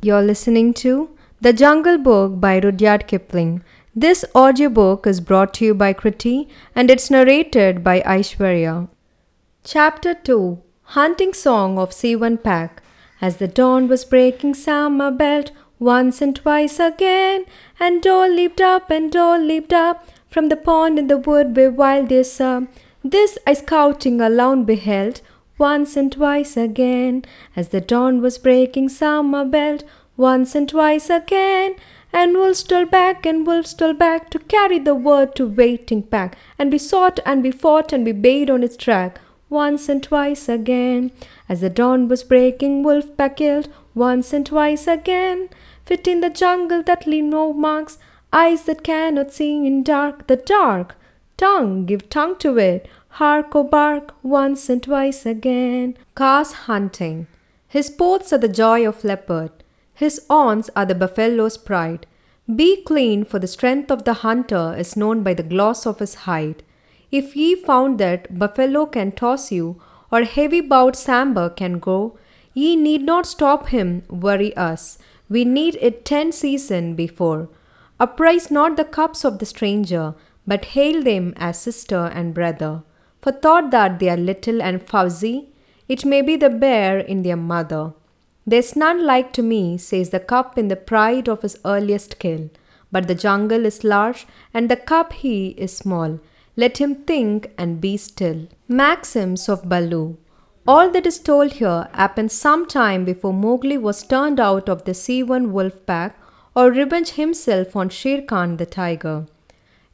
You're listening to The Jungle Book by Rudyard Kipling. This audiobook is brought to you by Kriti and it's narrated by Aishwarya. Chapter 2 Hunting Song of Seeonee Pack As the dawn was breaking, Sama belled once and twice again, and Dole leaped up and Dole leaped up from the pond in the wood where wild deer. This I scouting alone beheld once and twice again, as the dawn was breaking, Sama belled once and twice again. And wolves stole back and wolves stole back to carry the word to waiting pack. And we sought and we fought and we bayed on its track once and twice again. As the dawn was breaking, wolf pack killed once and twice again. Fit in the jungle that leave no marks, eyes that cannot see in dark, the dark. Tongue, give tongue to it, hark or bark once and twice again. Kaa's hunting. His sports are the joy of leopard. His horns are the buffalo's pride. Be clean, for the strength of the hunter is known by the gloss of his hide. If ye found that buffalo can toss you, or heavy bowed sambar can go, ye need not stop him, worry us. We need it ten season before. Uprise not the cups of the stranger, but hail them as sister and brother. For thought that they are little and fuzzy, it may be the bear in their mother. There's none like to me, says the cup in the pride of his earliest kill. But the jungle is large, and the cup he is small. Let him think and be still. Maxims of Baloo. All that is told here happened some time before Mowgli was turned out of the Seeonee wolf pack or revenged himself on Shere Khan the tiger.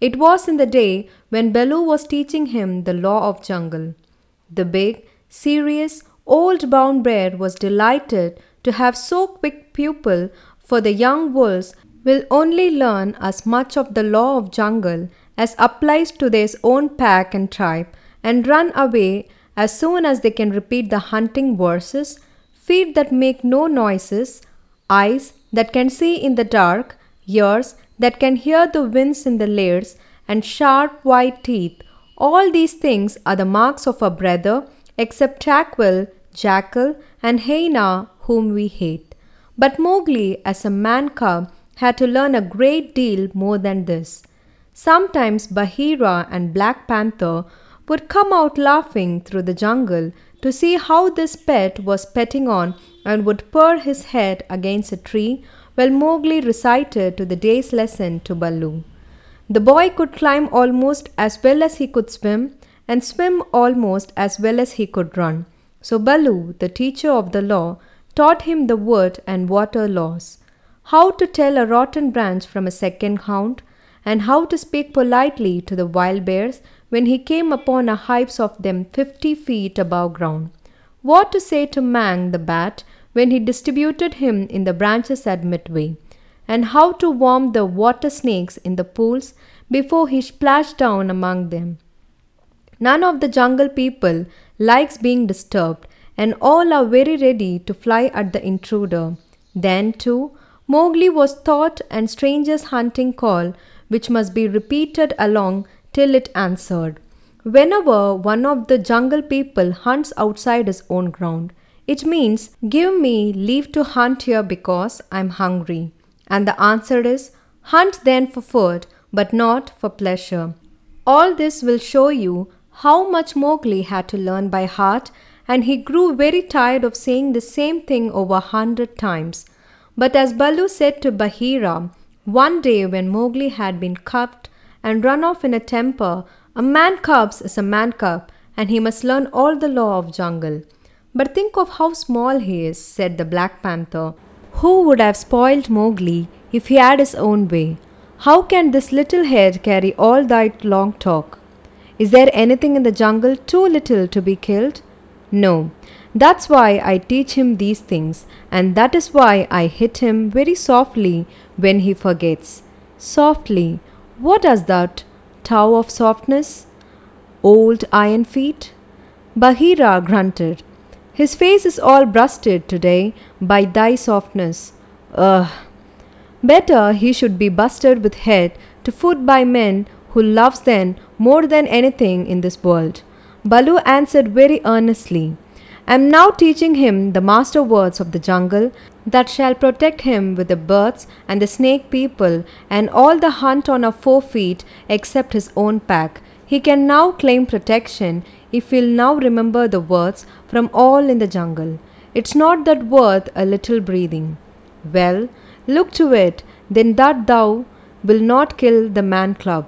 It was in the day when Baloo was teaching him the law of jungle. The big, serious, old brown bear was delighted to have so quick pupil, for the young wolves will only learn as much of the law of jungle as applies to their own pack and tribe, and run away as soon as they can repeat the hunting verses, feet that make no noises, eyes that can see in the dark, ears that can hear the winds in the layers, and sharp white teeth. All these things are the marks of a brother, except Tabaqui, Jackal, and Hyena, whom we hate. But Mowgli, as a man cub, had to learn a great deal more than this. Sometimes Bagheera and Black Panther would come out laughing through the jungle to see how this pet was petting on and would purr his head against a tree while Mowgli recited to the day's lesson to Baloo. The boy could climb almost as well as he could swim, and swim almost as well as he could run. So Baloo, the teacher of the law, taught him the wood and water laws, how to tell a rotten branch from a second count, and how to speak politely to the wild bears when he came upon a hive of them fifty feet above ground, what to say to Mang the bat when he distributed him in the branches at midway, and how to warm the water snakes in the pools before he splashed down among them. None of the jungle people likes being disturbed, and all are very ready to fly at the intruder. Then, too, Mowgli was taught and stranger's hunting call, which must be repeated along till it answered. Whenever one of the jungle people hunts outside his own ground, it means, Give me leave to hunt here because I'm hungry. And the answer is, Hunt then for food, but not for pleasure. All this will show you how much Mowgli had to learn by heart, and he grew very tired of saying the same thing over a hundred times. But as Baloo said to Bagheera, one day when Mowgli had been cuffed and run off in a temper, a man cubs is a man cub, and he must learn all the law of jungle. But think of how small he is, said the Black Panther. Who would have spoiled Mowgli if he had his own way? How can this little head carry all that long talk? Is there anything in the jungle too little to be killed? No. That's why I teach him these things, and that is why I hit him very softly when he forgets. Softly. What does that? Tow of softness? Old iron feet? Bagheera grunted. His face is all brusted today by thy softness. Ugh. Better he should be busted with head to foot by men who loves them more than anything in this world. Baloo answered very earnestly. I am now teaching him the master words of the jungle, that shall protect him with the birds and the snake people and all the hunt on our four feet except his own pack. He can now claim protection if he'll now remember the words from all in the jungle. It's not that worth a little breathing. Well, look to it, then that thou will not kill the man club.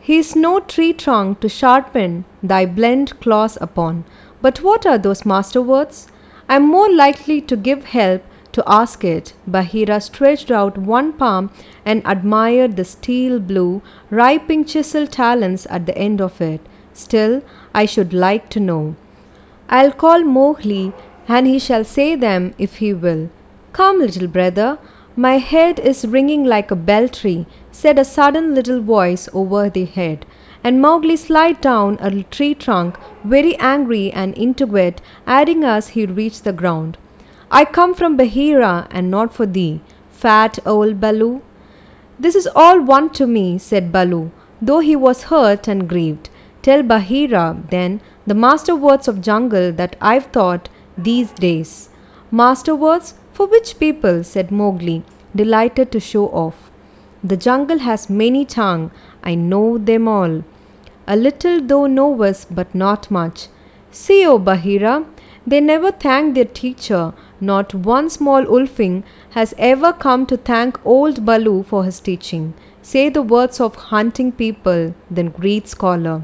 He is no tree trunk to sharpen thy blent claws upon. But what are those master words? I am more likely to give help to ask it. Bagheera stretched out one palm and admired the steel blue, ripening chisel talons at the end of it. Still, I should like to know. I'll call Mowgli, and he shall say them if he will. Come, little brother, my head is ringing like a belfry, said a sudden little voice over the head and Mowgli slid down a tree trunk, very angry and into adding as he reached the ground. I come from Bagheera and not for thee, fat old Baloo. This is all one to me, said Baloo, though he was hurt and grieved. Tell Bagheera, then, the master words of jungle that I've thought these days. Master words? For which people? said Mowgli, delighted to show off. The jungle has many tongue, I know them all. A little thou knowest, but not much. See, O Bagheera, they never thank their teacher. Not one small Ulfing has ever come to thank old Baloo for his teaching. Say the words of hunting people, then greet scholar.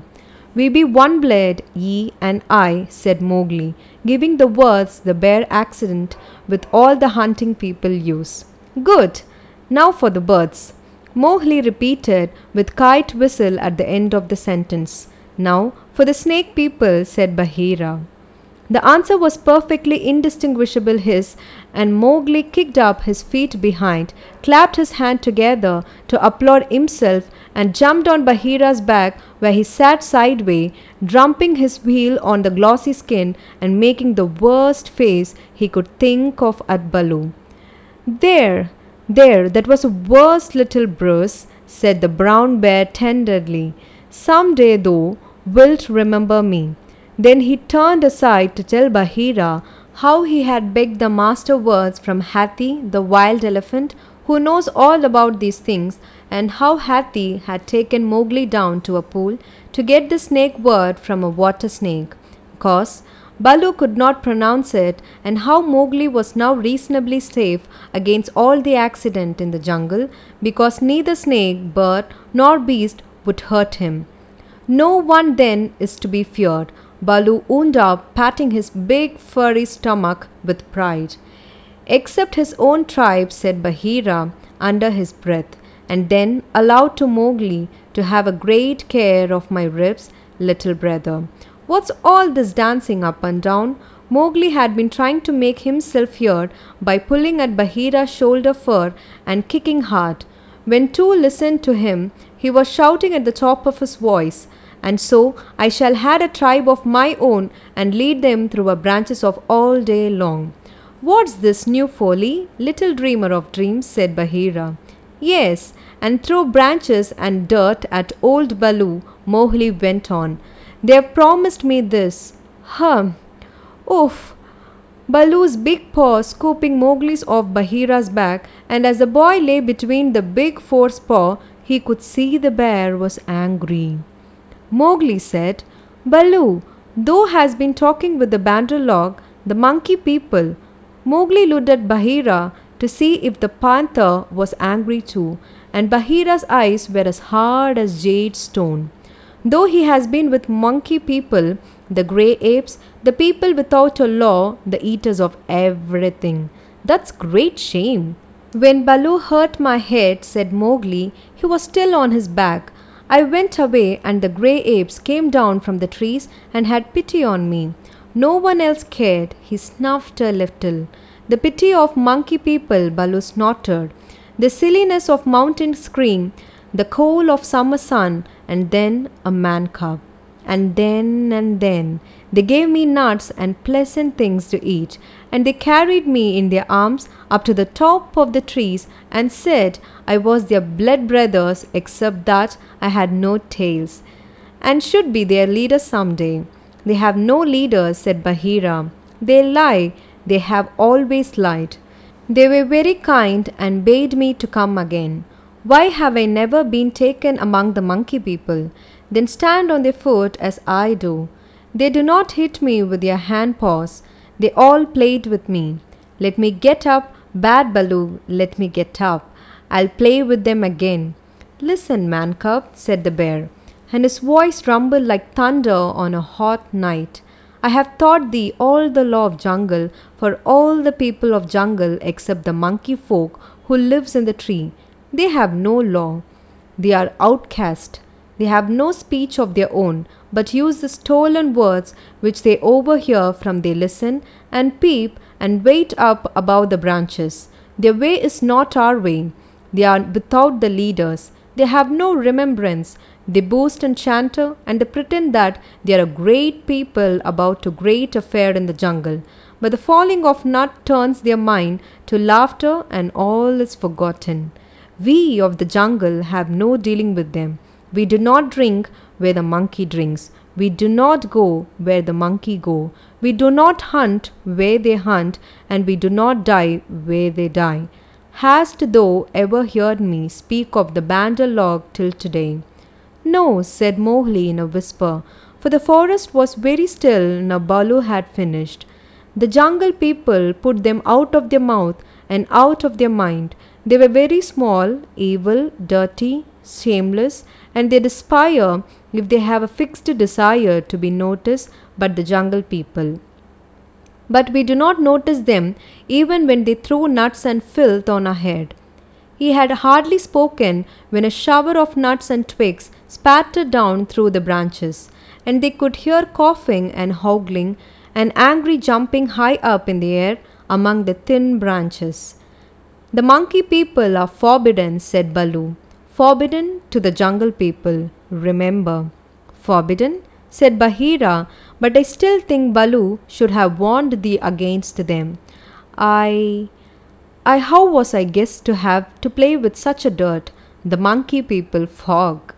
We be one blood, ye and I, said Mowgli, giving the words the bare accident with all the hunting people use. Good. Now for the birds. Mowgli repeated with kite whistle at the end of the sentence. Now for the snake people, said Bagheera. The answer was perfectly indistinguishable his, and Mowgli kicked up his feet behind, clapped his hands together to applaud himself, and jumped on Bagheera's back, where he sat sideways, drumming his heel on the glossy skin and making the worst face he could think of at Baloo. There, there, that was a worst little bruise, said the brown bear tenderly. Some day, though, wilt remember me. Then he turned aside to tell Bagheera how he had begged the master words from Hathi, the wild elephant, who knows all about these things, and how Hathi had taken Mowgli down to a pool to get the snake word from a water snake. Cause Baloo could not pronounce it, and how Mowgli was now reasonably safe against all the accident in the jungle because neither snake, bird, nor beast would hurt him. No one then is to be feared. Baloo wound up, patting his big furry stomach with pride. Except his own tribe, said Bagheera under his breath, and then allowed to Mowgli to have a great care of my ribs, little brother. What's all this dancing up and down? Mowgli had been trying to make himself heard by pulling at Bagheera's shoulder fur and kicking hard. When two listened to him, he was shouting at the top of his voice, and so I shall had a tribe of my own and lead them through our branches of all day long. What's this new folly, little dreamer of dreams? said Bagheera. Yes, and throw branches and dirt at old Baloo, Mowgli went on. They have promised me this. Hum. Oof. Baloo's big paw scooping Mowgli's off Bagheera's back, and as the boy lay between the big force paw, he could see the bear was angry. Mowgli said, Baloo, thou has been talking with the Bandar-log, the monkey people. Mowgli looked at Bagheera to see if the panther was angry too, and Bagheera's eyes were as hard as jade stone. Though he has been with monkey people, the grey apes, the people without a law, the eaters of everything. That's great shame. When Baloo hurt my head, said Mowgli, he was still on his back. I went away, and the grey apes came down from the trees and had pity on me. No one else cared. He snuffed a little. The pity of monkey people, Baloo snorted. The silliness of mountain scream, the coal of summer sun, and then a man cub. And then and then they gave me nuts and pleasant things to eat, and they carried me in their arms up to the top of the trees and said I was their blood brothers, except that I had no tails, and should be their leader some day. They have no leaders, said Bagheera. They lie, they have always lied. They were very kind and bade me to come again. Why have I never been taken among the monkey people? Then stand on their foot as I do. They do not hit me with their hand paws. They all played with me. Let me get up, bad Baloo, let me get up. I'll play with them again. Listen, man cub, said the bear, and his voice rumbled like thunder on a hot night. I have taught thee all the law of jungle for all the people of jungle except the monkey folk who lives in the tree. They have no law. They are outcast. They have no speech of their own, but use the stolen words which they overhear from they listen and peep and wait up above the branches. Their way is not our way. They are without the leaders. They have no remembrance. They boast and chanter, and they pretend that they are a great people about a great affair in the jungle. But the falling of nut turns their mind to laughter, and all is forgotten. We of the jungle have no dealing with them. We do not drink where the monkey drinks. We do not go where the monkey go. We do not hunt where they hunt, and we do not die where they die. Hast thou ever heard me speak of the Bandar log till today? No, said Mowgli in a whisper, for the forest was very still now Baloo had finished. The jungle people put them out of their mouth and out of their mind. They were very small, evil, dirty, shameless, and they aspire if they have a fixed desire to be noticed by the jungle people. But we do not notice them even when they throw nuts and filth on our head. He had hardly spoken when a shower of nuts and twigs spattered down through the branches, and they could hear coughing and hoggling and angry jumping high up in the air among the thin branches. The monkey people are forbidden, said Baloo. Forbidden to the jungle people, remember. Forbidden, said Bagheera, but I still think Baloo should have warned thee against them. I. I how was I guessed to have to play with such a dirt? The monkey people fog.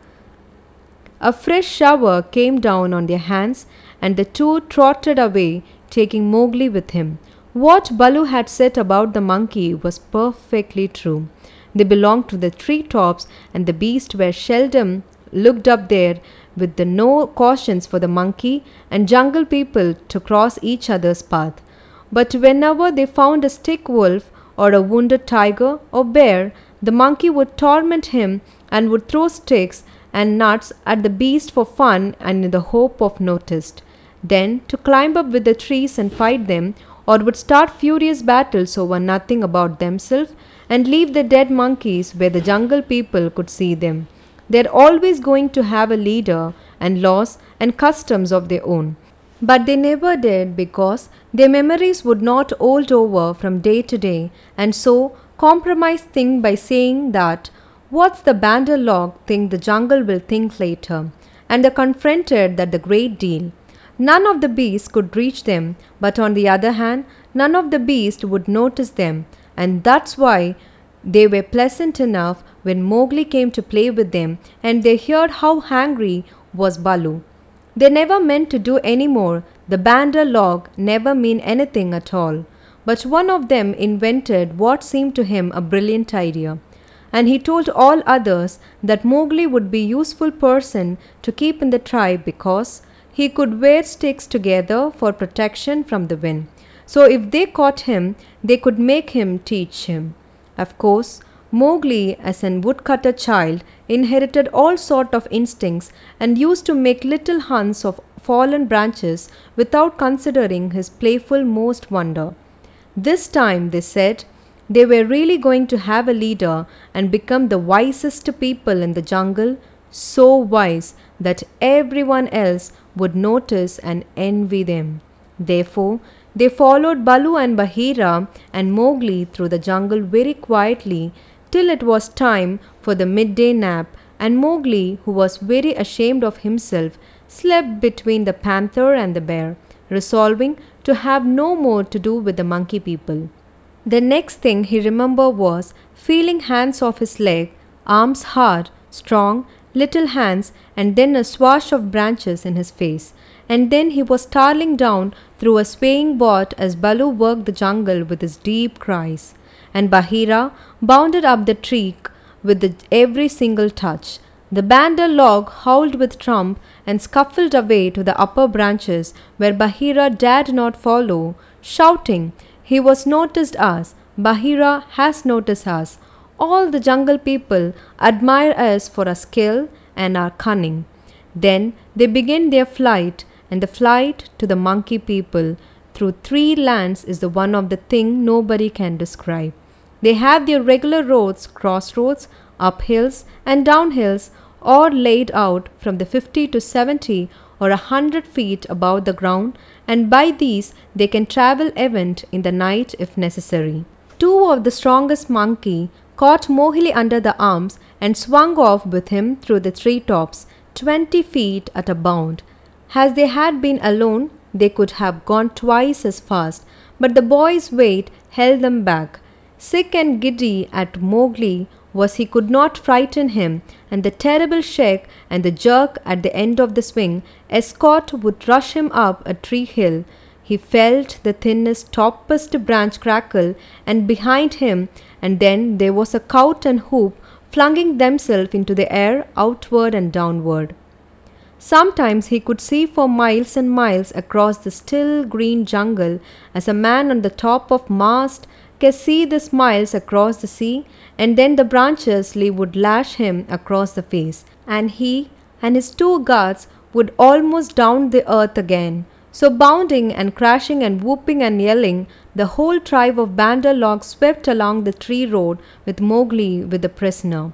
A fresh shower came down on their hands, and the two trotted away, taking Mowgli with him. What Baloo had said about the monkey was perfectly true. They belonged to the tree tops, and the beasts were seldom looked up there with the no cautions for the monkey and jungle people to cross each other's path. But whenever they found a stick wolf or a wounded tiger or bear, the monkey would torment him and would throw sticks and nuts at the beast for fun and in the hope of noticed. Then to climb up with the trees and fight them, or would start furious battles over nothing about themselves and leave the dead monkeys where the jungle people could see them. They're always going to have a leader and laws and customs of their own. But they never did because their memories would not old over from day to day, and so compromise thing by saying that what's the Bandar log think the jungle will think later, and they confronted that the great deal. None of the beasts could reach them, but on the other hand, none of the beasts would notice them, and that's why they were pleasant enough when Mowgli came to play with them, and they heard how hungry was Baloo. They never meant to do any more. The Bandar log never mean anything at all. But one of them invented what seemed to him a brilliant idea. And he told all others that Mowgli would be useful person to keep in the tribe because he could wear sticks together for protection from the wind. So if they caught him, they could make him teach him. Of course, Mowgli, as an woodcutter child, inherited all sort of instincts and used to make little hunts of fallen branches without considering his playful most wonder. This time, they said, they were really going to have a leader and become the wisest people in the jungle, so wise that everyone else would notice and envy them. Therefore, they followed Baloo and Bagheera and Mowgli through the jungle very quietly till it was time for the midday nap, and Mowgli, who was very ashamed of himself, slept between the panther and the bear, resolving to have no more to do with the monkey people. The next thing he remembered was feeling hands off his leg, arms hard, strong, little hands, and then a swash of branches in his face. And then he was starling down through a swaying bot as Baloo worked the jungle with his deep cries. And Bagheera bounded up the tree with the, every single touch. The bandar log howled with trump and scuffled away to the upper branches where Bagheera dared not follow, shouting, He was noticed us. Bagheera has noticed us. All the jungle people admire us for our skill and our cunning. Then they begin their flight, and the flight to the monkey people through three lands is the one of the thing nobody can describe. They have their regular roads, crossroads, up hills and down hills, all laid out from the 50 to 70 or a 100 feet above the ground, and by these they can travel event in the night if necessary. Two of the strongest monkey caught Mowgli under the arms and swung off with him through the tree tops, 20 feet at a bound. As they had been alone, they could have gone twice as fast, but the boy's weight held them back. Sick and giddy at Mowgli was he could not frighten him, and the terrible shake and the jerk at the end of the swing, escort would rush him up a tree hill. He felt the thinnest, toppest branch crackle, and behind him, and then there was a cout and hoop flinging themselves into the air, outward and downward. Sometimes he could see for miles and miles across the still green jungle as a man on the top of mast can see the miles across the sea, and then the branches would lash him across the face, and he and his two guards would almost down the earth again. So, bounding and crashing and whooping and yelling, the whole tribe of Bandar swept along the tree road with Mowgli with the prisoner.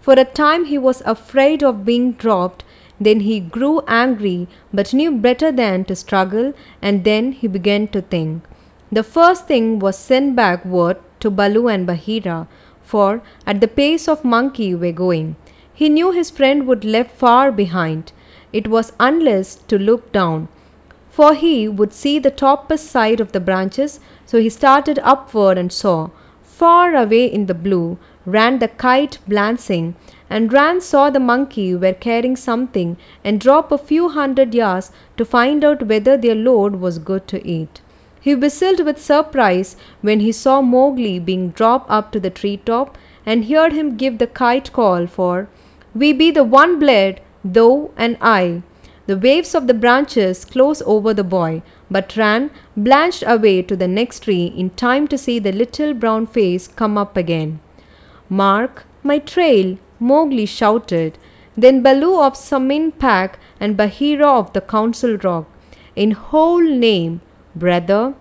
For a time he was afraid of being dropped, then he grew angry, but knew better than to struggle, and then he began to think. The first thing was send back word to Baloo and Bagheera, for at the pace of monkey were going, he knew his friend would left far behind. It was unless to look down, for he would see the topmost side of the branches, so he started upward and saw, far away in the blue, Rann the kite glancing, and Rann saw the monkey were carrying something and drop a few hundred yards to find out whether their load was good to eat. He whistled with surprise when he saw Mowgli being dropped up to the tree top and heard him give the kite call for We be the one blade, thou and I. The waves of the branches close over the boy, but Rann blanched away to the next tree in time to see the little brown face come up again. Mark my trail, Mowgli shouted. Then Baloo of Samin Pack and Bagheera of the Council Rock. In whole name, brother.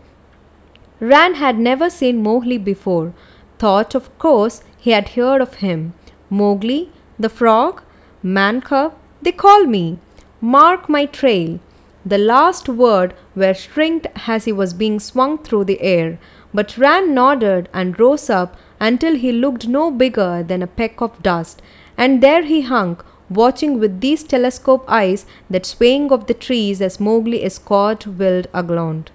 Rann had never seen Mowgli before, thought of course he had heard of him. Mowgli, the frog, man cub, they call me. Mark my trail. The last word were shrinked as he was being swung through the air, but Rann nodded and rose up until he looked no bigger than a peck of dust, and there he hung, watching with these telescope eyes that swaying of the trees as Mowgli escort willed along.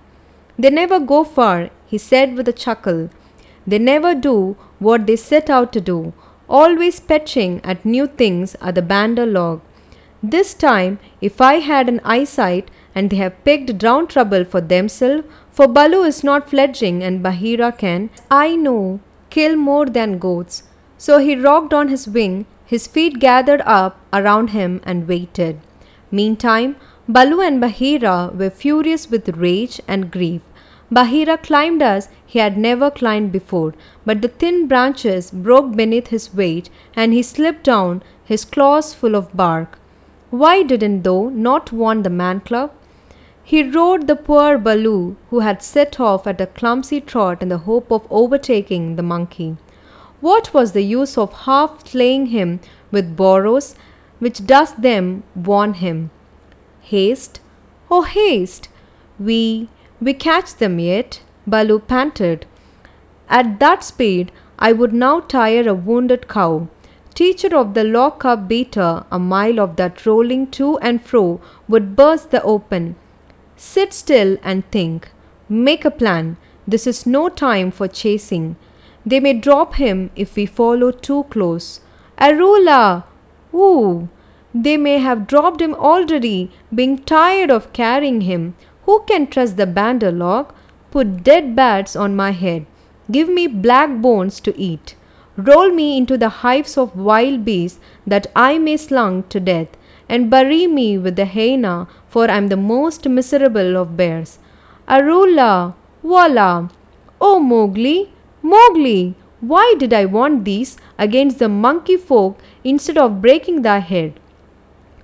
They never go far, he said with a chuckle. They never do what they set out to do, always petching at new things at the Bandar log. This time, if I had an eyesight and they have picked down trouble for themselves, for Baloo is not fledging and Bagheera can, I know, kill more than goats. So he rocked on his wing, his feet gathered up around him and waited. Meantime, Baloo and Bagheera were furious with rage and grief. Bagheera climbed as he had never climbed before, but the thin branches broke beneath his weight and he slipped down, his claws full of bark. Why didn't thou not want the man club? He rode the poor Baloo, who had set off at a clumsy trot in the hope of overtaking the monkey. What was the use of half slaying him with boros, which does them warn him? Haste, oh haste! We we catch them yet, Baloo panted. At that speed I would now tire a wounded cow. Teacher of the lock up beater, a mile of that rolling to and fro would burst the open. Sit still and think. Make a plan. This is no time for chasing. They may drop him if we follow too close. Arula! Ooh! They may have dropped him already, being tired of carrying him. Who can trust the bandar log? Put dead bats on my head. Give me black bones to eat. Roll me into the hives of wild beasts, that I may slunk to death, and bury me with the hyena, for I am the most miserable of bears. Arula, Walla, Oh Mowgli, Mowgli, why did I want these against the monkey folk instead of breaking thy head?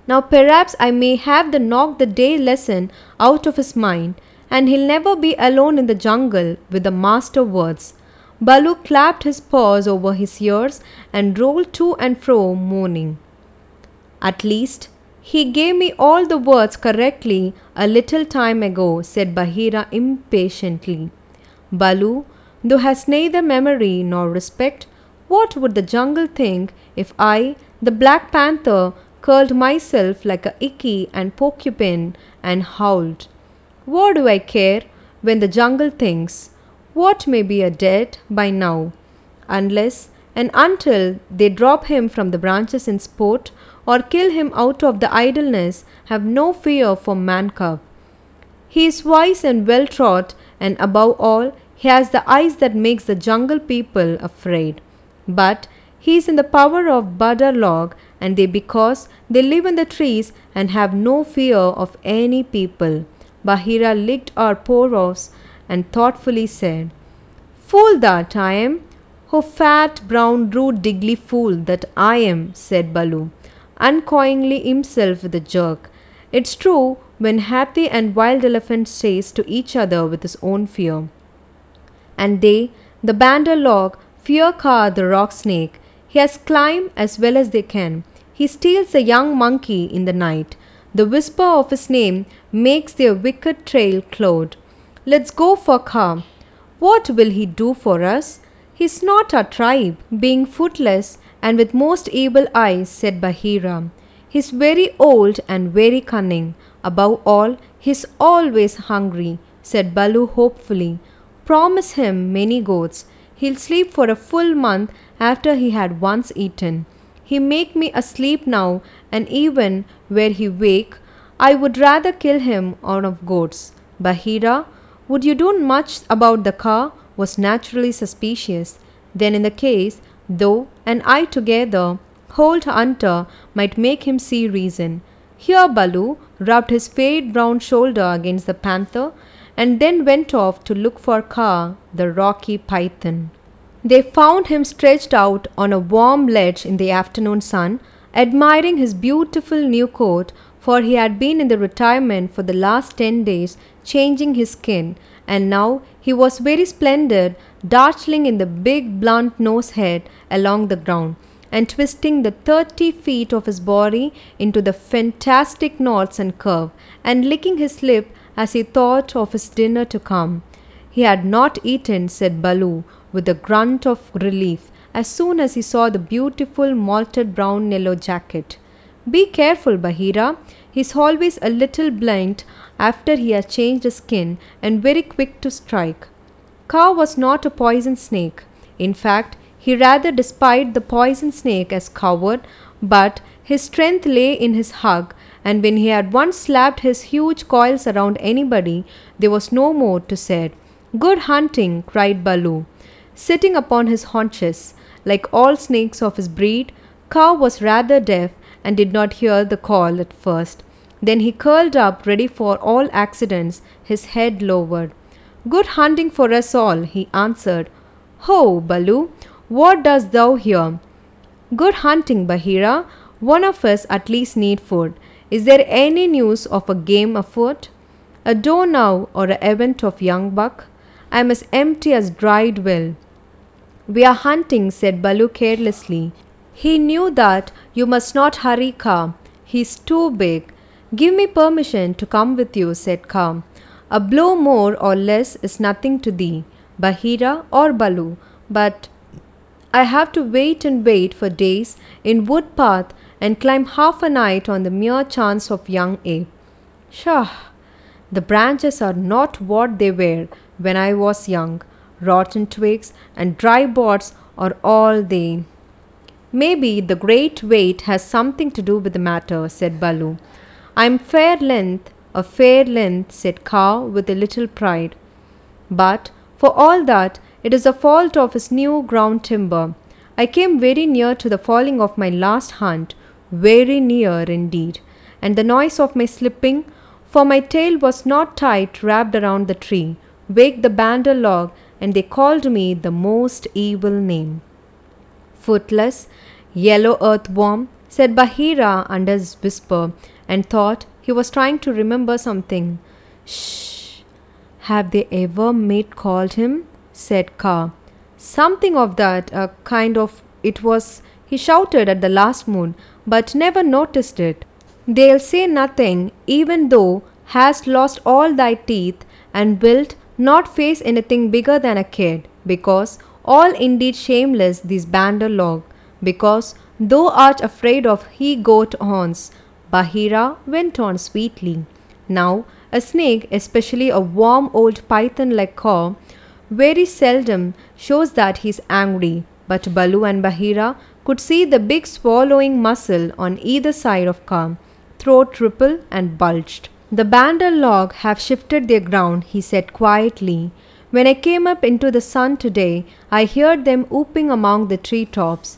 Now perhaps I may have the knock the day lesson out of his mind, and he'll never be alone in the jungle with the master words. Baloo clapped his paws over his ears and rolled to and fro, moaning. At least he gave me all the words correctly a little time ago, said Bagheera impatiently. Baloo, thou hast neither memory nor respect, what would the jungle think if I, the Black Panther, curled myself like a Ikki and Porcupine and howled? What do I care when the jungle thinks? What may be a dead by now? Unless and until they drop him from the branches in sport or kill him out of the idleness, have no fear for man cub. He is wise and well trod, and above all, he has the eyes that makes the jungle people afraid. But he is in the power of Log, and they because they live in the trees and have no fear of any people. Bagheera licked our paws and thoughtfully said, Fool that I am! Oh, fat, brown, rude, diggly fool that I am, said Baloo, uncoyingly himself with a jerk. It's true when Hathi and Wild Elephant says to each other with his own fear. And they, the Bandar fear Kaa the rock snake. He has climbed as well as they can. He steals a young monkey in the night. The whisper of his name makes their wicked trail cloud. Let's go for Kaa. What will he do for us? He's not our tribe, being footless and with most evil eyes, said Bagheera. He's very old and very cunning. Above all, he's always hungry, said Baloo hopefully. Promise him many goats. He'll sleep for a full month after he had once eaten. He make me asleep now, and even were he wake, I would rather kill him out of goats. Bagheera, would you do much about the car? was naturally suspicious. Then, in the case, though and I together, hold hunter might make him see reason. Here Baloo rubbed his fade brown shoulder against the panther and then went off to look for Kaa, the rocky python. They found him stretched out on a warm ledge in the afternoon sun, admiring his beautiful new coat, for he had been in the retirement for the last ten days, changing his skin, and now he was very splendid, dartling in the big blunt nose head along the ground, and twisting the thirty feet of his body into the fantastic knots and curve, and licking his lip as he thought of his dinner to come. He had not eaten, said Baloo, with a grunt of relief, as soon as he saw the beautiful malted brown yellow jacket. Be careful, Bagheera. He's always a little blind after he has changed his skin and very quick to strike. Kaa was not a poison snake. In fact, he rather despised the poison snake as coward, but his strength lay in his hug, and when he had once slapped his huge coils around anybody, there was no more to say. Good hunting, cried Baloo, sitting upon his haunches. Like all snakes of his breed, Kaa was rather deaf and did not hear the call at first. Then he curled up, ready for all accidents, his head lowered. Good hunting for us all, he answered. Ho, Baloo, what dost thou here? Good hunting, Bagheera. One of us at least need food. Is there any news of a game afoot? A doe now or a event of young buck? I am as empty as dried well. We are hunting, said Baloo carelessly. He knew that you must not hurry Kaa. He's too big. Give me permission to come with you, said Kaa. A blow more or less is nothing to thee, Bagheera or Baloo, but I have to wait and wait for days in wood path and climb half a night on the mere chance of young ape. Shah! The branches are not what they were when I was young. Rotten twigs and dry boards are all they. Maybe the great weight has something to do with the matter, said Baloo. I'm fair length a fair length, said Kaa with a little pride. But for all that, It is the fault of his new ground timber. I came very near to the falling of my last hunt, very near indeed, and the noise of my slipping, for my tail was not tight wrapped around the tree, waked the bandar log, and they called me the most evil name. Footless, yellow earthworm, said Bagheera under his whisper, and thought he was trying to remember something. Shh! Have they ever mate called him? said Kaa. Something of that, a kind of it was, he shouted at the last moon, but never noticed it. They'll say nothing, even though hast lost all thy teeth, and wilt not face anything bigger than a kid, because all indeed shameless these bandar log, because thou art afraid of he goat horns. Bagheera went on sweetly. Now, a snake, especially a warm old python like Kaa, very seldom shows that he is angry, but Baloo and Bagheera could see the big swallowing muscle on either side of Kaa, throat ripple and bulged. The bandar log have shifted their ground, he said quietly. When I came up into the sun today, I heard them whooping among the tree tops.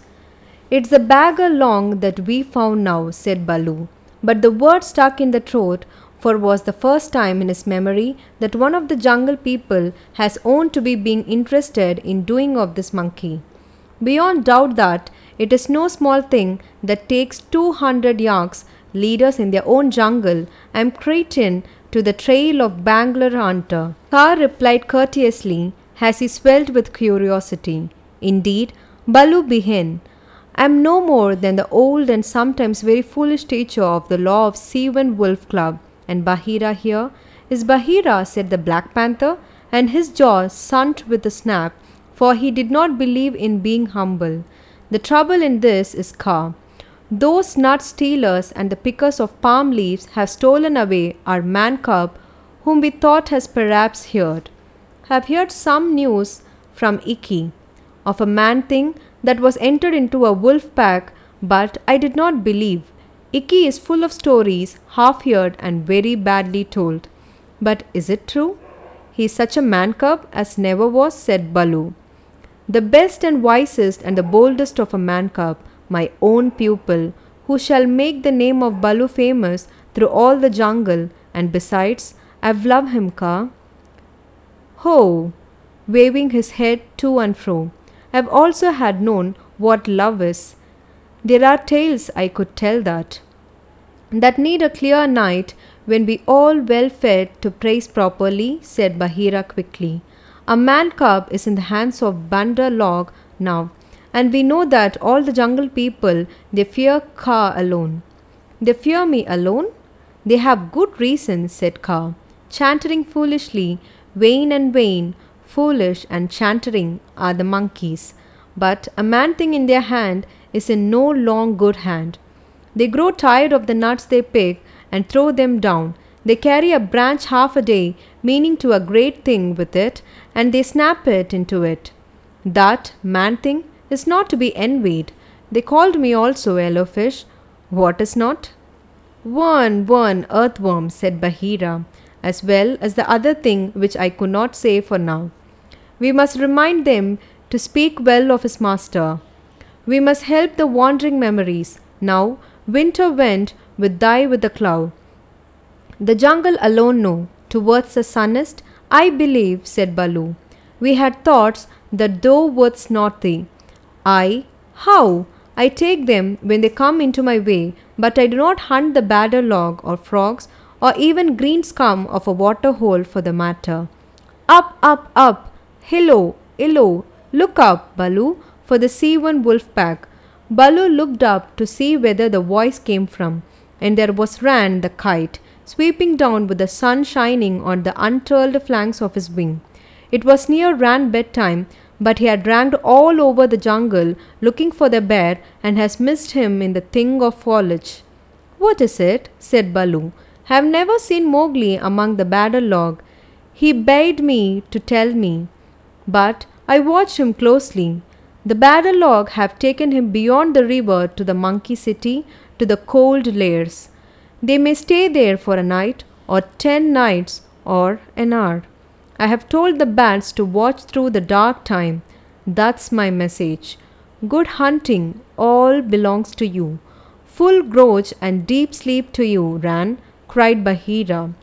It's the bagger long that we found now, said Baloo. But the word stuck in the throat, for was the first time in his memory that one of the jungle people has owned to be being interested in doing of this monkey. Beyond doubt that it is no small thing that takes two hundred yaks, leaders in their own jungle, and cretin to the trail of Bangalore hunter. Kaa replied courteously as he swelled with curiosity. Indeed, Baloo began. I am no more than the old and sometimes very foolish teacher of the law of Seeonee Wolf Club, and Bagheera here is Bagheera, said the Black Panther, and his jaw sunk with a snap, for he did not believe in being humble. The trouble in this is Kaa. Those nut stealers and the pickers of palm leaves have stolen away our man cub, whom we thought has perhaps heard. Have heard some news from Ikki of a man thing that was entered into a wolf pack, but I did not believe. Ikki is full of stories, half heard and very badly told. But is it true? He is such a man cub as never was, said Baloo. The best and wisest and the boldest of a man cub, my own pupil, who shall make the name of Baloo famous through all the jungle, and besides, I've loved him, Kaa. Ho! waving his head to and fro. I've also had known what love is. There are tales I could tell that. That need a clear night when we all well fed to praise properly, said Bagheera quickly. A man cub is in the hands of Bandar Log now, and we know that all the jungle people they fear Kaa alone. They fear me alone? They have good reason, said Kaa, chattering foolishly, vain and vain, foolish and chattering are the monkeys. But a man thing in their hand is in no long good hand. They grow tired of the nuts they pick and throw them down. They carry a branch half a day, meaning to a great thing with it, and they snap it into it. That man thing is not to be envied. They called me also yellowfish. What is not? One, one, earthworm, said Bagheera, as well as the other thing which I could not say for now. We must remind them to speak well of his master. We must help the wandering memories. Now, winter went with thy with the cloud. The jungle alone know. Towards the sunnest, I believe, said Baloo. We had thoughts that thou wouldst not thee. I, how? I take them when they come into my way, but I do not hunt the bandar log or frogs or even green scum of a water hole for the matter. Up, up, up, hillo, hello, look up, Baloo, for the Seeonee wolf pack. Baloo looked up to see whether the voice came from, and there was Rann the kite, sweeping down with the sun shining on the uncurled flanks of his wing. It was near Rann bedtime, but he had ranged all over the jungle looking for the bear and has missed him in the thing of foliage. What is it? said Baloo. Have never seen Mowgli among the bandar log. He bade me to tell me, but I watched him closely. The bandar log have taken him beyond the river to the monkey city, to the cold lairs. They may stay there for a night, or ten nights, or an hour. I have told the bats to watch through the dark time. That's my message. Good hunting all belongs to you. Full growth and deep sleep to you, Rann, cried Bagheera.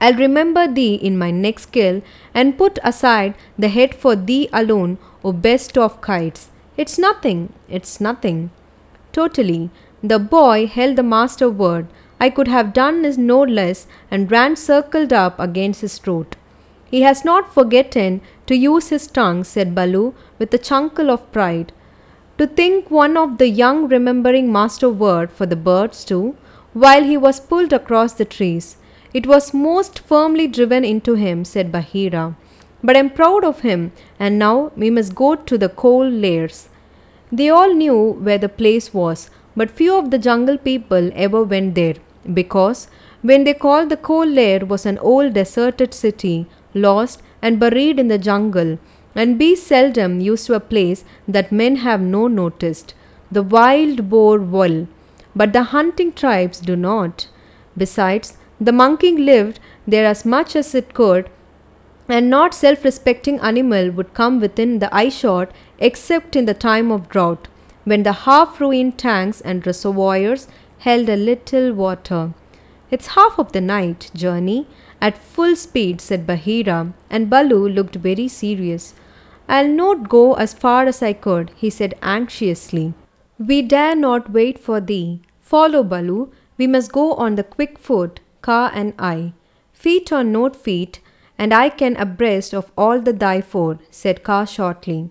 I'll remember thee in my next kill and put aside the head for thee alone, O best of kites. It's nothing, it's nothing. Totally. The boy held the master word. I could have done no less, and Rann circled up against his throat. He has not forgotten to use his tongue, said Baloo with a chuckle of pride. To think one of the young remembering master word for the birds too, while he was pulled across the trees. It was most firmly driven into him, said Bagheera. But I'm proud of him, and now we must go to the cold lairs. They all knew where the place was, but few of the jungle people ever went there, because when they called the cold lair was an old deserted city, lost and buried in the jungle, and beasts seldom used to a place that men have no noticed. The wild boar will, but the hunting tribes do not. Besides, the monkey lived there as much as it could, and not self respecting animal would come within the eye shot except in the time of drought, when the half ruined tanks and reservoirs held a little water. It's half of the night journey at full speed, said Bagheera, and Baloo looked very serious. I'll not go as far as I could, he said anxiously. We dare not wait for thee. Follow, Baloo. We must go on the quick foot, Kaa and I. Feet or not feet, and I can abreast of all the thy four, said Kaa shortly.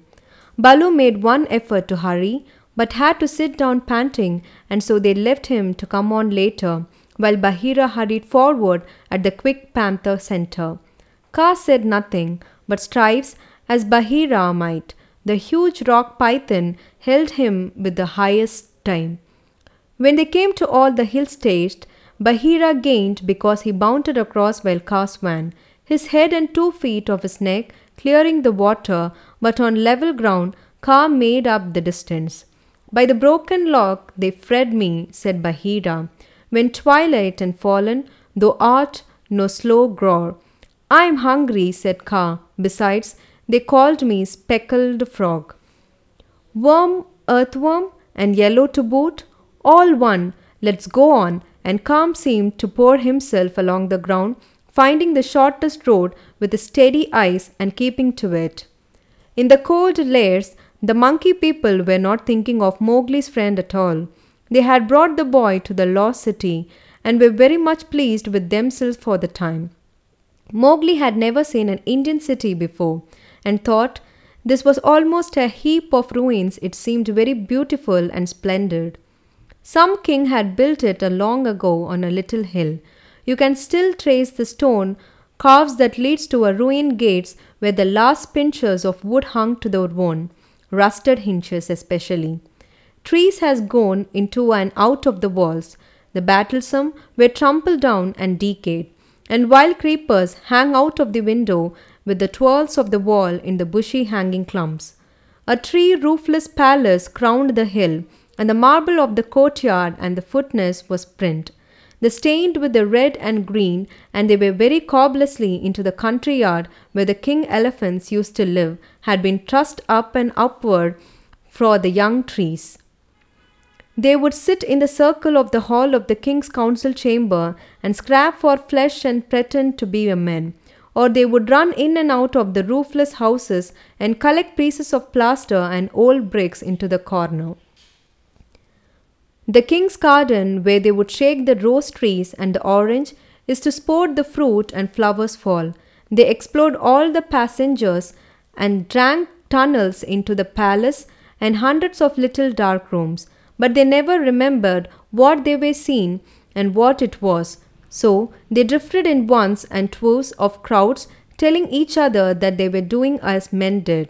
Baloo made one effort to hurry, but had to sit down panting, and so they left him to come on later, while Bagheera hurried forward at the quick panther center. Kaa said nothing, but strives as Bagheera might. The huge rock python held him with the highest time. When they came to all the hill stage, Bagheera gained because he bounded across while Kaa swam, his head and two feet of his neck clearing the water, but on level ground Kaa made up the distance. By the broken lock they fred me, said Bagheera, when twilight and fallen, thou art no slow grower. I am hungry, said Kaa. Besides, they called me speckled frog. Worm, earthworm, and yellow to boot, all one, let's go on, and Kaa seemed to pour himself along the ground, finding the shortest road with steady eyes and keeping to it. In the cold lairs, the monkey people were not thinking of Mowgli's friend at all. They had brought the boy to the lost city and were very much pleased with themselves for the time. Mowgli had never seen an Indian city before and thought this was almost a heap of ruins. It seemed very beautiful and splendid. Some king had built it a long ago on a little hill. You can still trace the stone carves that leads to a ruined gates where the last pinchers of wood hung to the worn, rusted hinges especially. Trees has gone into and out of the walls. The battlesome were trampled down and decayed, and wild creepers hang out of the window with the twirls of the wall in the bushy hanging clumps. A tree roofless palace crowned the hill, and the marble of the courtyard and the footness was print. They stained with the red and green, and they were very cobblessly into the country yard where the king elephants used to live, had been trussed up and upward for the young trees. They would sit in the circle of the hall of the king's council chamber and scrap for flesh and pretend to be a man. Or they would run in and out of the roofless houses and collect pieces of plaster and old bricks into the corner. The king's garden, where they would shake the rose trees and the orange, is to sport the fruit and flowers fall. They explored all the passengers and drank tunnels into the palace and hundreds of little dark rooms, but they never remembered what they were seen and what it was. So they drifted in ones and twos of crowds, telling each other that they were doing as men did.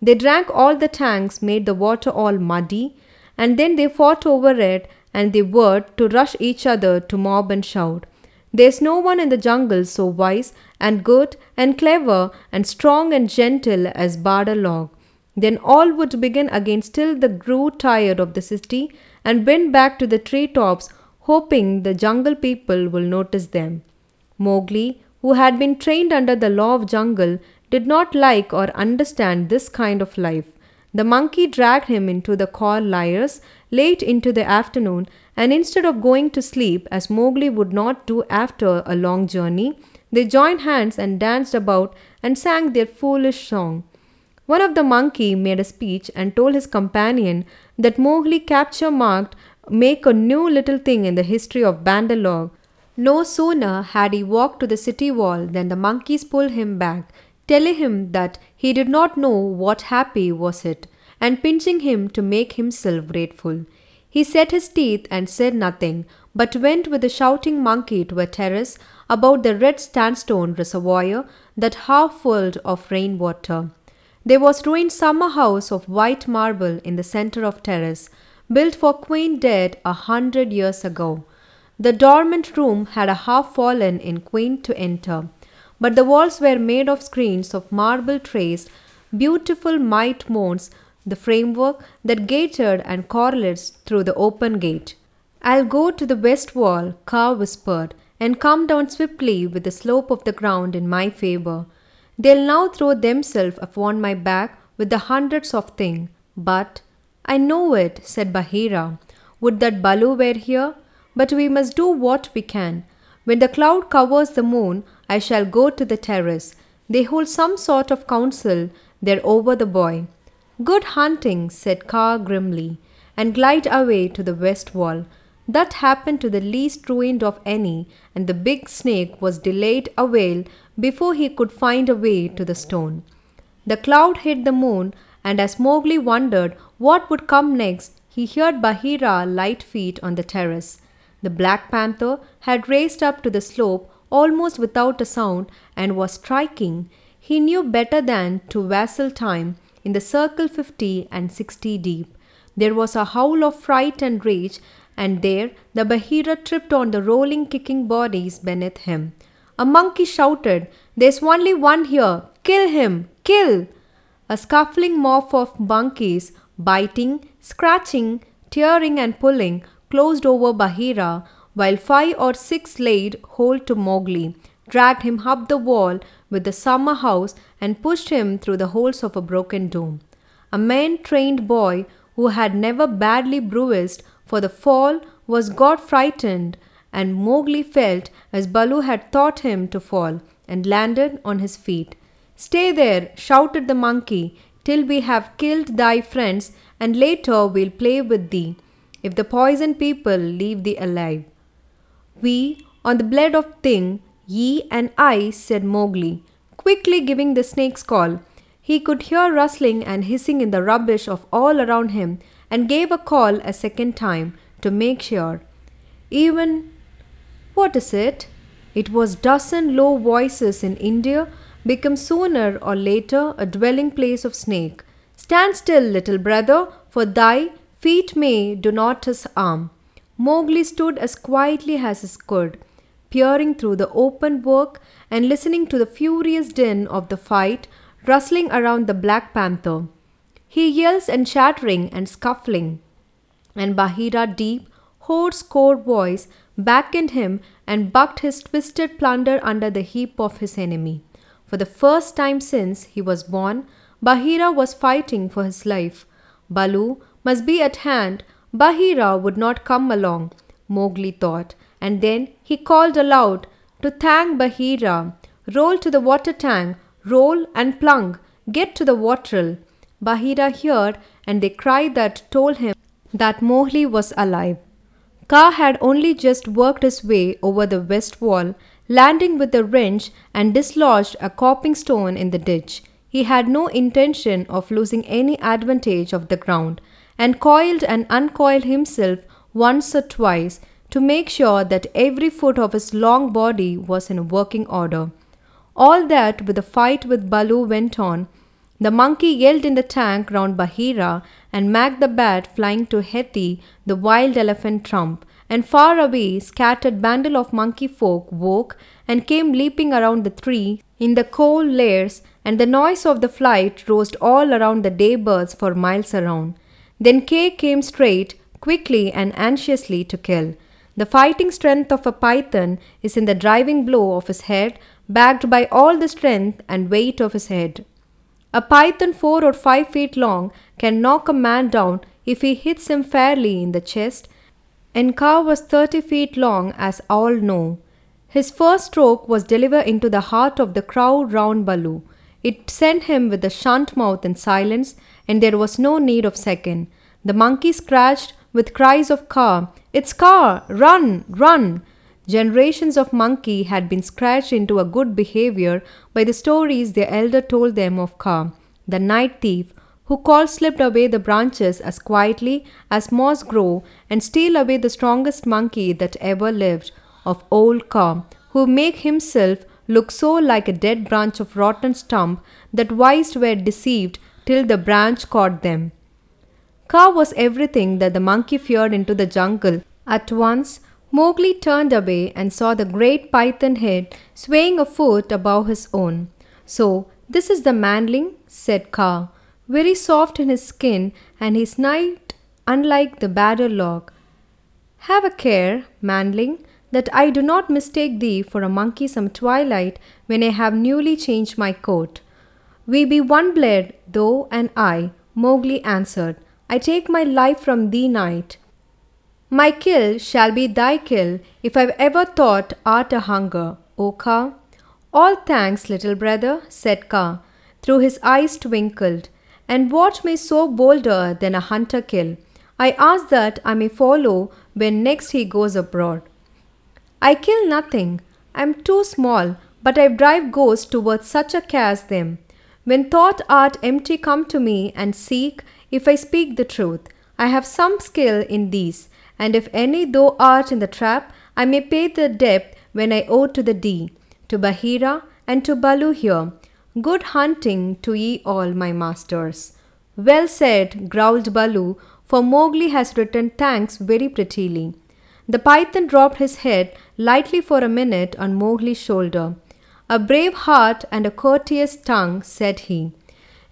They drank all the tanks, made the water all muddy, and then they fought over it and they were to rush each other to mob and shout. There's no one in the jungle so wise and good and clever and strong and gentle as Bandar-log. Then all would begin again till they grew tired of the city and went back to the tree tops, hoping the jungle people will notice them. Mowgli who had been trained under the law of jungle, did not like or understand this kind of life. The monkey dragged him into the Cold Lairs late into the afternoon, and instead of going to sleep, as Mowgli would not do after a long journey, they joined hands and danced about and sang their foolish song. One of the monkey made a speech and told his companion that Mowgli capture marked make a new little thing in the history of Bandar-log. No sooner had he walked to the city wall than the monkeys pulled him back, telling him that he did not know what happy was it, and pinching him to make himself grateful. He set his teeth and said nothing, but went with the shouting monkey to a terrace about the red sandstone reservoir that half filled of rain water. There was ruined summer house of white marble in the center of terrace, built for Queen dead a hundred years ago. The dormant room had a half fallen in Queen to enter, but the walls were made of screens of marble traced, beautiful mite mounds, the framework that gated and correlates through the open gate. I'll go to the west wall, Kaa whispered, and come down swiftly with the slope of the ground in my favor. They'll now throw themselves upon my back with the hundreds of things. But I know it, said Bagheera. Would that Baloo were here? But we must do what we can. When the cloud covers the moon, I shall go to the terrace. They hold some sort of council there over the boy. Good hunting, said Kaa grimly, and glide away to the west wall. That happened to the least ruined of any, and the big snake was delayed a while before he could find a way to the stone. The cloud hid the moon, and as Mowgli wondered what would come next, he heard Bagheera light feet on the terrace. The Black Panther had raced up to the slope almost without a sound and was striking. He knew better than to vassal time in the circle fifty and sixty deep. There was a howl of fright and rage, and there the Bagheera tripped on the rolling, kicking bodies beneath him. A monkey shouted, There's only one here! Kill him! Kill! A scuffling mob of monkeys, biting, scratching, tearing, and pulling, closed over Bagheera, while five or six laid hold to Mowgli, dragged him up the wall with the summer house, and pushed him through the holes of a broken dome. A man trained boy who had never badly bruised for the fall was got frightened and Mowgli felt as Baloo had taught him to fall, and landed on his feet. Stay there, shouted the monkey, till we have killed thy friends, and later we'll play with thee, if the poison people leave thee alive. We, on the blood of Thing, ye and I, said Mowgli, quickly giving the snake's call. He could hear rustling and hissing in the rubbish of all around him, and gave a call a second time to make sure. Even what is it? It was dozen low voices in India become sooner or later a dwelling place of snake. Stand still, little brother, for thy feet may do not his arm. Mowgli stood as quietly as he could, peering through the open work and listening to the furious din of the fight rustling around the Black Panther. He yells and chattering and scuffling, and Bagheera deep, hoarse, core voice beckoned him and bucked his twisted plunder under the heap of his enemy. For the first time since he was born, Bagheera was fighting for his life. Baloo must be at hand. Bagheera would not come along, Mowgli thought, and then he called aloud to thank Bagheera. Roll to the water tank, roll and plunk, get to the water. Bagheera heard, and the cry that told him that Mowgli was alive. Kaa had only just worked his way over the west wall, landing with a wrench and dislodged a coping stone in the ditch. He had no intention of losing any advantage of the ground, and coiled and uncoiled himself once or twice to make sure that every foot of his long body was in working order. All that with the fight with Baloo went on. The monkey yelled in the tank round Bagheera, and Mang the bat flying to Hathi, the wild elephant trump, and far away scattered bundle of monkey folk woke and came leaping around the tree in the Cold Lairs, and the noise of the flight rose all around the day birds for miles around. Then Kaa came straight, quickly and anxiously to kill. The fighting strength of a python is in the driving blow of his head, backed by all the strength and weight of his head. A python four or five feet long can knock a man down if he hits him fairly in the chest, and Kaa was thirty feet long, as all know. His first stroke was delivered into the heart of the crowd round Baloo. It sent him with a shunt mouth in silence, and there was no need of second. The monkey scratched with cries of Kaa, It's Kaa! Run! Run! Generations of monkey had been scratched into a good behavior by the stories their elder told them of Kaa, the night thief, who call slipped away the branches as quietly as moss grow and steal away the strongest monkey that ever lived, of old Kaa, who make himself looked so like a dead branch of rotten stump that wise were deceived till the branch caught them. Kaa was everything that the monkey feared into the jungle. At once, Mowgli turned away and saw the great python head swaying a foot above his own. So, this is the manling, said Kaa, very soft in his skin, and his night unlike the Bandar-log. Have a care, manling, that I do not mistake thee for a monkey some twilight when I have newly changed my coat. We be one blood, thou and I, Mowgli answered. I take my life from thee, knight. My kill shall be thy kill if I've ever thought art a hunger, O. All thanks, little brother, said Kaa, through his eyes twinkled. And what may so bolder than a hunter kill? I ask that I may follow when next he goes abroad. I kill nothing. I am too small, but I drive ghosts towards such a care as them. When thought art empty, come to me and seek if I speak the truth. I have some skill in these, and if any thou art in the trap, I may pay the debt when I owe to the Dee, to Bagheera and to Baloo here. Good hunting to ye all, my masters. Well said, growled Baloo, for Mowgli has written thanks very prettily. The python dropped his head lightly for a minute on Mowgli's shoulder. A brave heart and a courteous tongue, said he.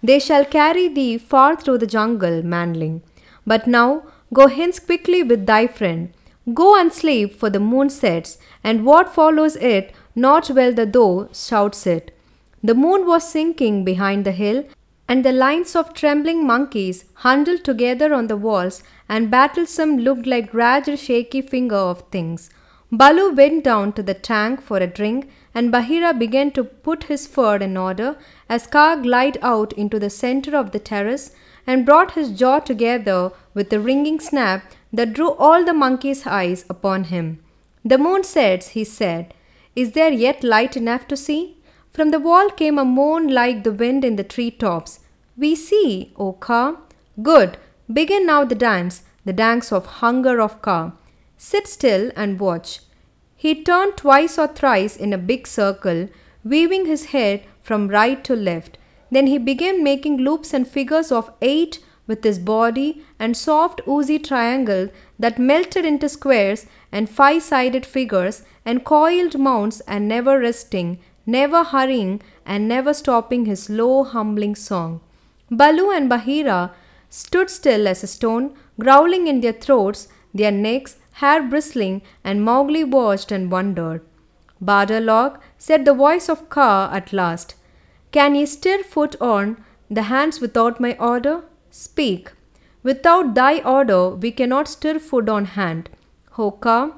They shall carry thee far through the jungle, manling. But now go hence quickly with thy friend. Go and sleep, for the moon sets, and what follows it, not well the doe shouts it. The moon was sinking behind the hill, and the lines of trembling monkeys huddled together on the walls and battlesome looked like Raj's shaky finger of things. Baloo went down to the tank for a drink, and Bagheera began to put his fur in order as Kaa glided out into the center of the terrace and brought his jaw together with a ringing snap that drew all the monkeys' eyes upon him. The moon sets, he said. Is there yet light enough to see? From the wall came a moan like the wind in the tree tops. We see, O Kaa. Good. Begin now the dance, the dance of hunger of Kaa. Sit still and watch. He turned twice or thrice in a big circle, weaving his head from right to left. Then he began making loops and figures of eight with his body and soft oozy triangles that melted into squares and five sided figures and coiled mounts and never resting, never hurrying and never stopping his low humbling song. Baloo and Bagheera stood still as a stone, growling in their throats, their necks, hair bristling, and Mowgli watched and wondered. Log, said the voice of Kaa at last, Can ye stir foot on the hands without my order? Speak. Without thy order, we cannot stir foot on hand. Hoka.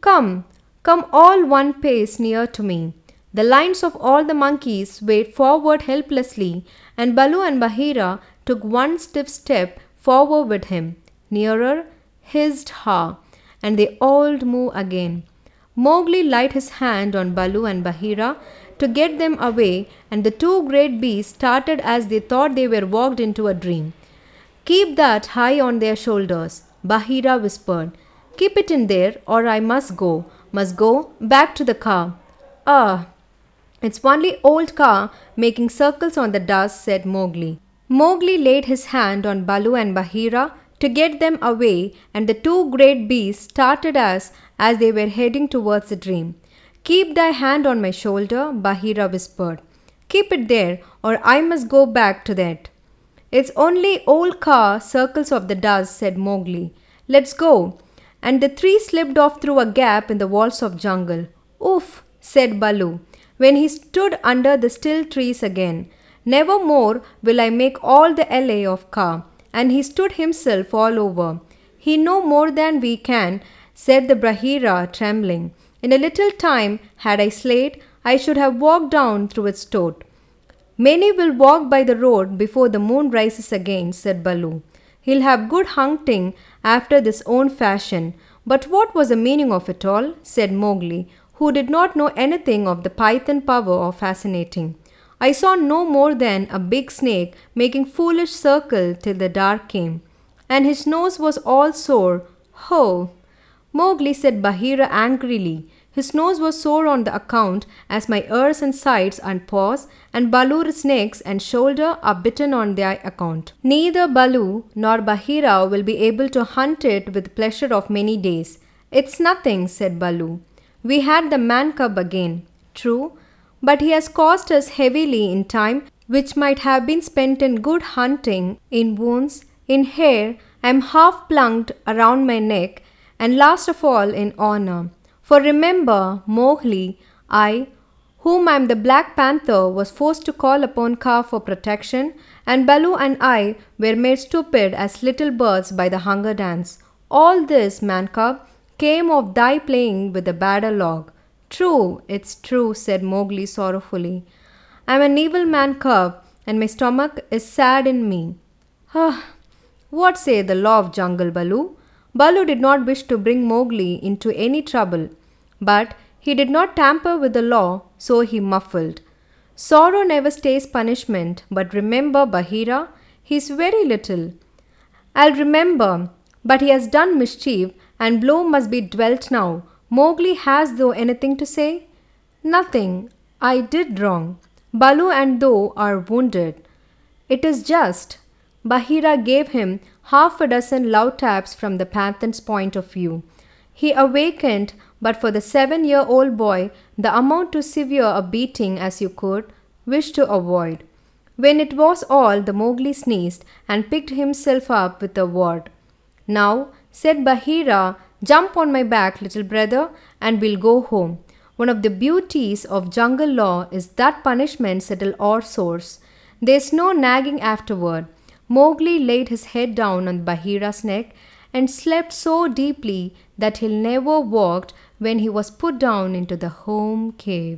Come, come all one pace near to me. The lines of all the monkeys swayed forward helplessly, and Baloo and Bagheera took one stiff step forward with him. Nearer, hissed Kaa, and they all moved again. Mowgli laid his hand on Baloo and Bagheera to get them away, and the two great beasts started as they thought they were walked into a dream. Keep that high on their shoulders, Bagheera whispered. Keep it in there, or I must go, must go back to the car. Ah, it's only old Kaa making circles on the dust, said Mowgli. Mowgli laid his hand on Baloo and Bagheera to get them away, and the two great beasts started us as they were heading towards the dream. Keep thy hand on my shoulder, Bagheera whispered. Keep it there, or I must go back to that. It's only old Kaa circles of the dust, said Mowgli. Let's go. and the three slipped off through a gap in the walls of jungle. Oof, said Baloo, when he stood under the still trees again. Never more will I make all the LA of Kaa. And he stood himself all over. He know more than we can, said the Bagheera, trembling. In a little time, had I slayed, I should have walked down through its throat. Many will walk by the road before the moon rises again, said Baloo. He'll have good hunting after this own fashion. But what was the meaning of it all? said Mowgli, who did not know anything of the python power of fascinating. I saw no more than a big snake making foolish circle till the dark came, and his nose was all sore. Ho! Mowgli said Bagheera angrily. His nose was sore on the account, as my ears and sides and paws, and Baloo's necks and shoulder are bitten on their account. Neither Baloo nor Bagheera will be able to hunt it with pleasure of many days. It's nothing, said Baloo. We had the man cub again. True, but he has cost us heavily in time, which might have been spent in good hunting, in wounds, in hair, I am half plunked around my neck, and last of all in honor. For remember, Mowgli, I, whom I am the Black Panther, was forced to call upon Kaa for protection, and Baloo and I were made stupid as little birds by the hunger dance. All this, man cub, came of thy playing with the Bandar-log. True, it's true, said Mowgli sorrowfully. I'm an evil man cub, and my stomach is sad in me. Ah, what say the law of jungle, Baloo? Baloo did not wish to bring Mowgli into any trouble, but he did not tamper with the law, so he muffled. Sorrow never stays punishment, but remember, Bagheera, he's very little. I'll remember, but he has done mischief, and blow must be dwelt now. Mowgli has though anything to say? Nothing. I did wrong. Baloo and Thou are wounded. It is just. Bagheera gave him half a dozen love taps from the Panthers' point of view. He awakened, but for the seven year old boy, the amount to severe a beating as you could wish to avoid. When it was all, the Mowgli sneezed and picked himself up with a word. Now, said Bagheera, Jump on my back, little brother, and we'll go home. One of the beauties of jungle law is that punishment settle all sores. There's no nagging afterward. Mowgli laid his head down on Bagheera's neck and slept so deeply that he never waked when he was put down into the home cave.